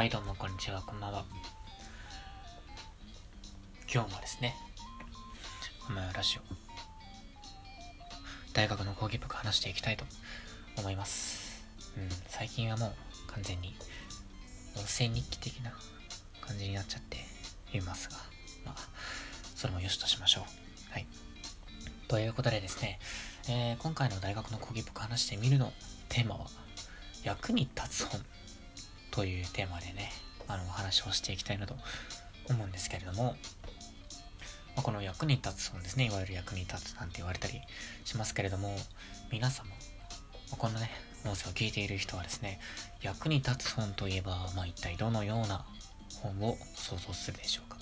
はい、どうも、こんにちは、こんばんは。今日もですね、このラジオ、大学の講義部話していきたいと思います。うん、最近はもう完全に、音声日記的な感じになっちゃっていますが、まあ、それもよしとしましょう。はい。ということでですね、えー、今回の大学の講義部話してみるのテーマは、役に立つ本というテーマでね、あの、お話をしていきたいなと思うんですけれども、まあ、この役に立つ本ですね、いわゆる役に立つなんて言われたりしますけれども、皆様、このね、音声を聞いている人はですね、役に立つ本といえば、まあ一体どのような本を想像するでしょうか。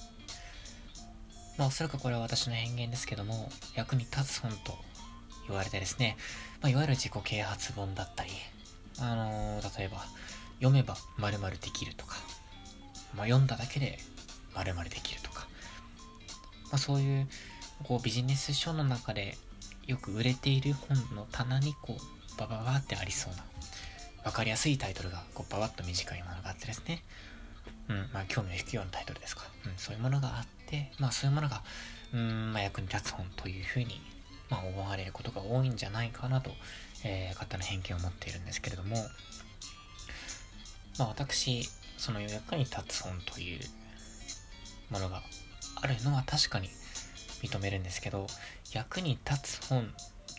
まあおそらくこれは私の偏見ですけども、役に立つ本と言われてですね、まあ、いわゆる自己啓発本だったり、あのー、例えば、読めば〇〇できるとか、まあ、読んだだけで〇〇できるとか、まあ、そういうこうビジネス書の中でよく売れている本の棚にこうバババってありそうな分かりやすいタイトルがこうババッと短いものがあってですねうん、まあ興味を引くようなタイトルですか。うん、そういうものがあって、まあそういうものが、うん、まあ役に立つ本というふうに、まあ思われることが多いんじゃないかなと、えー、勝手な偏見を持っているんですけれども、まあ私、その役に立つ本というものがあるのは確かに認めるんですけど、役に立つ本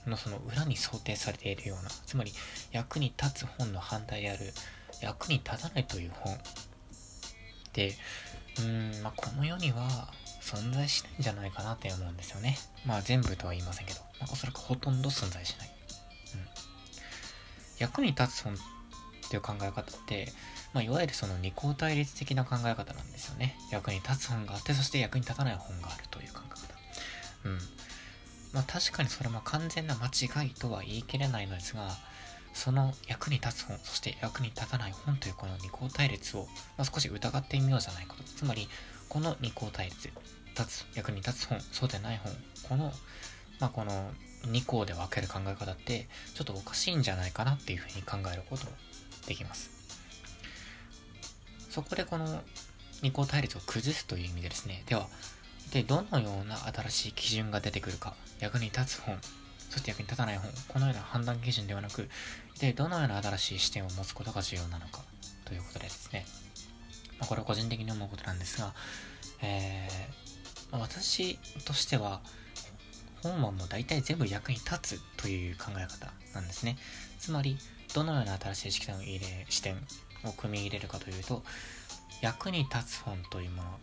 のその裏に想定されているような、つまり役に立つ本の反対である役に立たないという本で、うーん、まあ、この世には存在しないんじゃないかなって思うんですよね。まあ全部とは言いませんけど、まあ、おそらくほとんど存在しない。うん。役に立つ本っていう考え方って、まあ、いわゆるその二項対立的な考え方なんですよね。役に立つ本があって、そして役に立たない本があるという考え方。うん。まあ確かにそれも完全な間違いとは言い切れないのですが、その役に立つ本、そして役に立たない本というこの二項対立を、まあ、少し疑ってみようじゃないかと。つまり、この二項対立、立つ、役に立つ本、そうでない本、この、まあ、この二項で分ける考え方って、ちょっとおかしいんじゃないかなっていうふうに考えることもできます。そこでこの二項対立を崩すという意味でですね、では、で、どのような新しい基準が出てくるか、役に立つ本、そして役に立たない本、このような判断基準ではなく、で、どのような新しい視点を持つことが重要なのか、ということでですね、まあ、これは個人的に思うことなんですが、えー、まあ、私としては、本はもう大体全部役に立つという考え方なんですね。つまり、どのような新しい視点を入れ、視点を組み入れるかというと、役に立つ本というもの、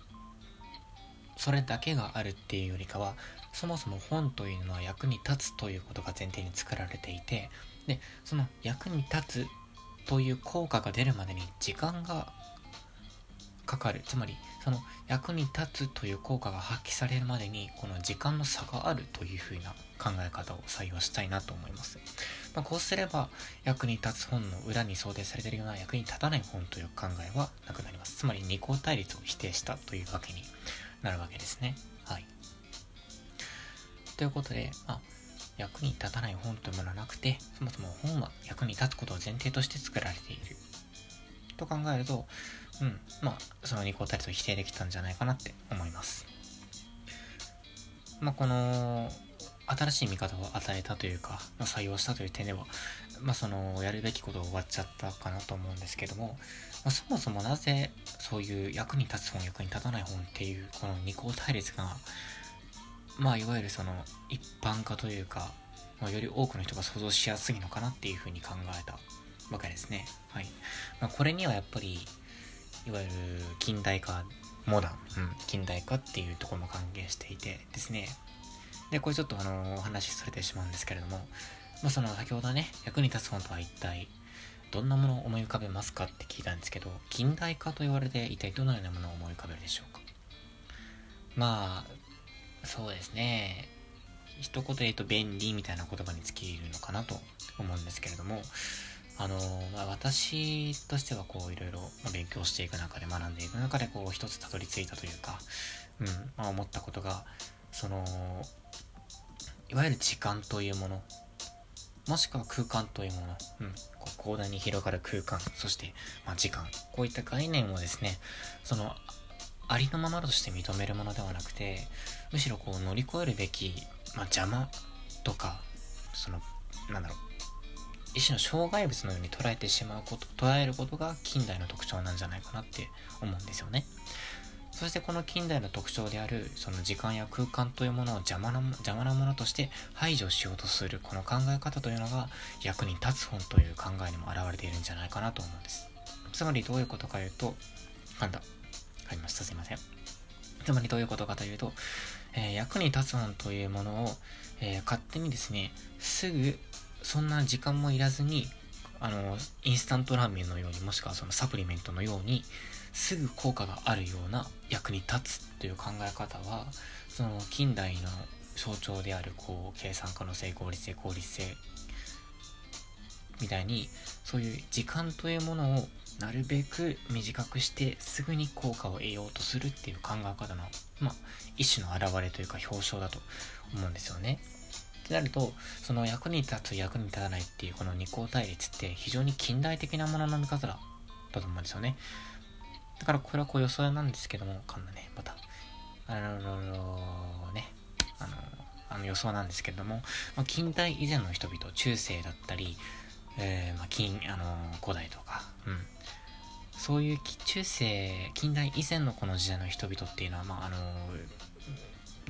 それだけがあるっていうよりかは、そもそも本というのは役に立つということが前提に作られていて、で、その役に立つという効果が出るまでに時間がかかる。つまり、その役に立つという効果が発揮されるまでに、この時間の差があるというふうな考え方を採用したいなと思います。まあ、こうすれば、役に立つ本の裏に想定されているような役に立たない本という考えはなくなります。つまり、二項対立を否定したというわけになるわけですね。はい。ということで、まあ、役に立たない本というものはなくて、そもそも本は役に立つことを前提として作られている。と考えると、うん、まあ、その二項対立を否定できたんじゃないかなって思います。まあ、この、新しい見方を与えたというか、まあ、採用したという点では、まあ、その、やるべきことを終わっちゃったかなと思うんですけども、まあ、そもそもなぜ、そういう役に立つ本、役に立たない本っていう、この二項対立が、まあいわゆるその一般化というか、まあ、より多くの人が想像しやすいのかなっていうふうに考えたわけですね。はい。まあ、これにはやっぱり、いわゆる近代化、モダン、うん、近代化っていうところも関係していてですね。で、これちょっとあの、お話しされてしまうんですけれども、まあその先ほどね、役に立つ本とは一体、どんなものを思い浮かべますかって聞いたんですけど、近代化と言われて一体どのようなものを思い浮かべるでしょうかまあ、そうですね。一言で言うと便利みたいな言葉に尽きるのかなと思うんですけれども、あの、まあ、私としてはこういろいろ勉強していく中で学んでいく中でこう一つたどり着いたというか、うん、まあ、思ったことが、その、いわゆる時間というもの、もしくは空間というもの、うん、こう広大に広がる空間、そして、まあ、時間、こういった概念をですね、その、ありのままとして認めるものではなくて、むしろこう乗り越えるべき、まあ、邪魔とか、その、なんだろう、一種の障害物のように捉えてしまうこと、捉えることが近代の特徴なんじゃないかなって思うんですよね。そしてこの近代の特徴であるその時間や空間というものを邪魔な邪魔なものとして排除しようとするこの考え方というのが役に立つ本という考えにも表れているんじゃないかなと思うんです。つまりどういうことかというと、なんだ、ありました、すいません。つまりどういうことかというと、えー、役に立つ本というものを、えー、勝手にですね、すぐそんな時間もいらずに、あの、インスタントラーメンのように、もしくはそのサプリメントのように、すぐ効果があるような役に立つという考え方はその近代の象徴であるこう計算可能性合理性効率性みたいにそういう時間というものをなるべく短くしてすぐに効果を得ようとするっていう考え方の、まあ、一種の表れというか表彰だと思うんですよね。ってなると、その役に立つ役に立たないっていうこの二項対立って非常に近代的なものの見方だと思うんですよね。だからこれはこう予想なんですけども、かんだね、また。あのね、あの、あの予想なんですけれども、まあ、近代以前の人々、中世だったり、えー、まあ、近、あの、古代とか、うん。そういう中世、近代以前のこの時代の人々っていうのは、まあ、あの、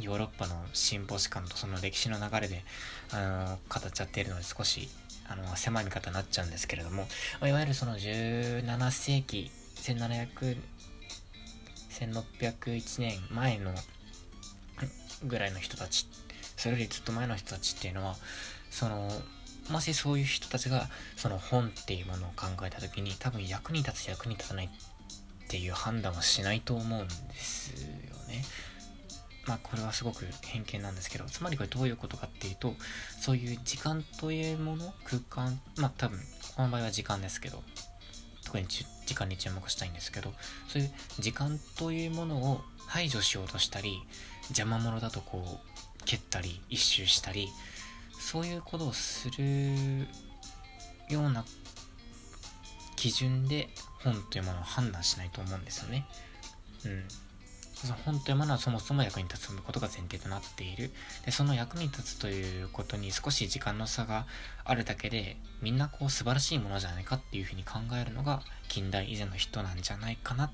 ヨーロッパの進歩史観とその歴史の流れで、あの、語っちゃっているので少し、あの、狭い見方になっちゃうんですけれども、いわゆるその17世紀1700、1601年前のぐらいの人たち、それよりずっと前の人たちっていうのは、その、もしそういう人たちが、その本っていうものを考えた時に、多分役に立つ役に立たないっていう判断はしないと思うんですよね。まあこれはすごく偏見なんですけど、つまりこれどういうことかっていうと、そういう時間というもの、空間、まあ多分、この場合は時間ですけど、特に時間に注目したいんですけどそういう時間というものを排除しようとしたり邪魔者だとこう蹴ったり一周したりそういうことをするような基準で本というものを判断しないと思うんですよね。うん。その本というものはそもそも役に立つことが前提となっている。で、その役に立つということに少し時間の差があるだけで、みんなこう素晴らしいものじゃないかっていうふうに考えるのが近代以前の人なんじゃないかなっ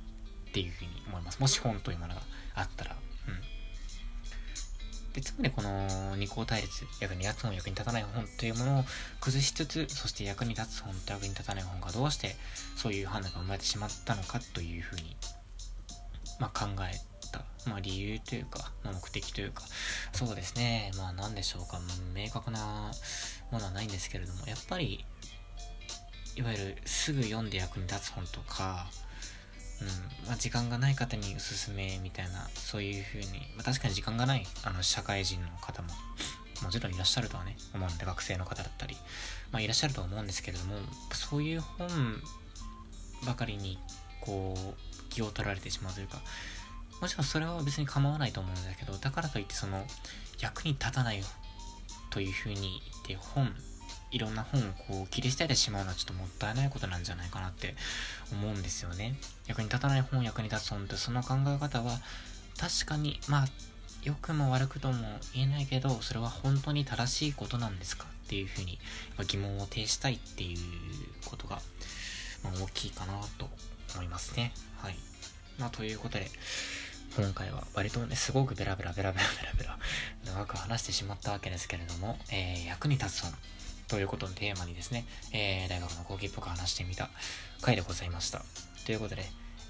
ていうふうに思います。もし本というものがあったら。うん。で、つまりこの二項対立、役に立つ本、役に立たない本というものを崩しつつ、そして役に立つ本と役に立たない本がどうしてそういう判断が生まれてしまったのかというふうに、まあ、考えまあ、理由というか、まあ、目的というか、そうですね、まあ何でしょうか、明確なものはないんですけれども、やっぱり、いわゆるすぐ読んで役に立つ本とか、うん。まあ、時間がない方におすすめみたいな、そういう風に、まあ、確かに時間がないあの社会人の方も、もちろんいらっしゃるとはね、思うんで、学生の方だったり、まあ、いらっしゃるとは思うんですけれども、そういう本ばかりに、こう、気を取られてしまうというか、もちろんそれは別に構わないと思うんだけど、だからといってその、役に立たないよというふうに言って本、いろんな本をこう切り捨ててしまうのはちょっともったいないことなんじゃないかなって思うんですよね。役に立たない本、役に立つ本ってその考え方は確かに、まあ、良くも悪くとも言えないけど、それは本当に正しいことなんですかっていうふうに疑問を呈したいっていうことが、ま、大きいかなと思いますね。はい。まあ、ということで、今回は割とね、すごくベラベラベラベラベラベラ長く話してしまったわけですけれども、えー、役に立つ本ということのテーマにですね、えー、大学の講義っぽく話してみた回でございました。ということで、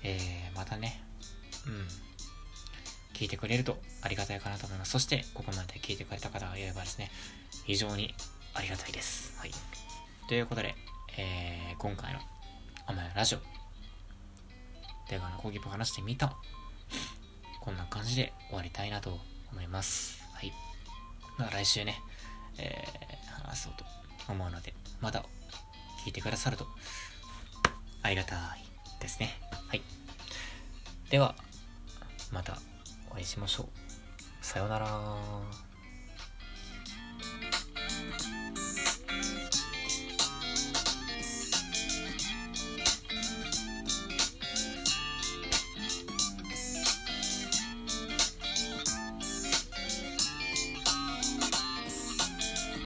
えー、またね、うん、聞いてくれるとありがたいかなと思います。そして、ここまで聞いてくれた方がいればですね、非常にありがたいです。はい。ということで、えー、今回のあまやラジオ、大学の講義っぽく話してみたこんな感じで終わりたいなと思います。はい。まあ来週ね、えー、話そうと思うので、また聞いてくださるとありがたいですね。はい。では、またお会いしましょう。さようなら。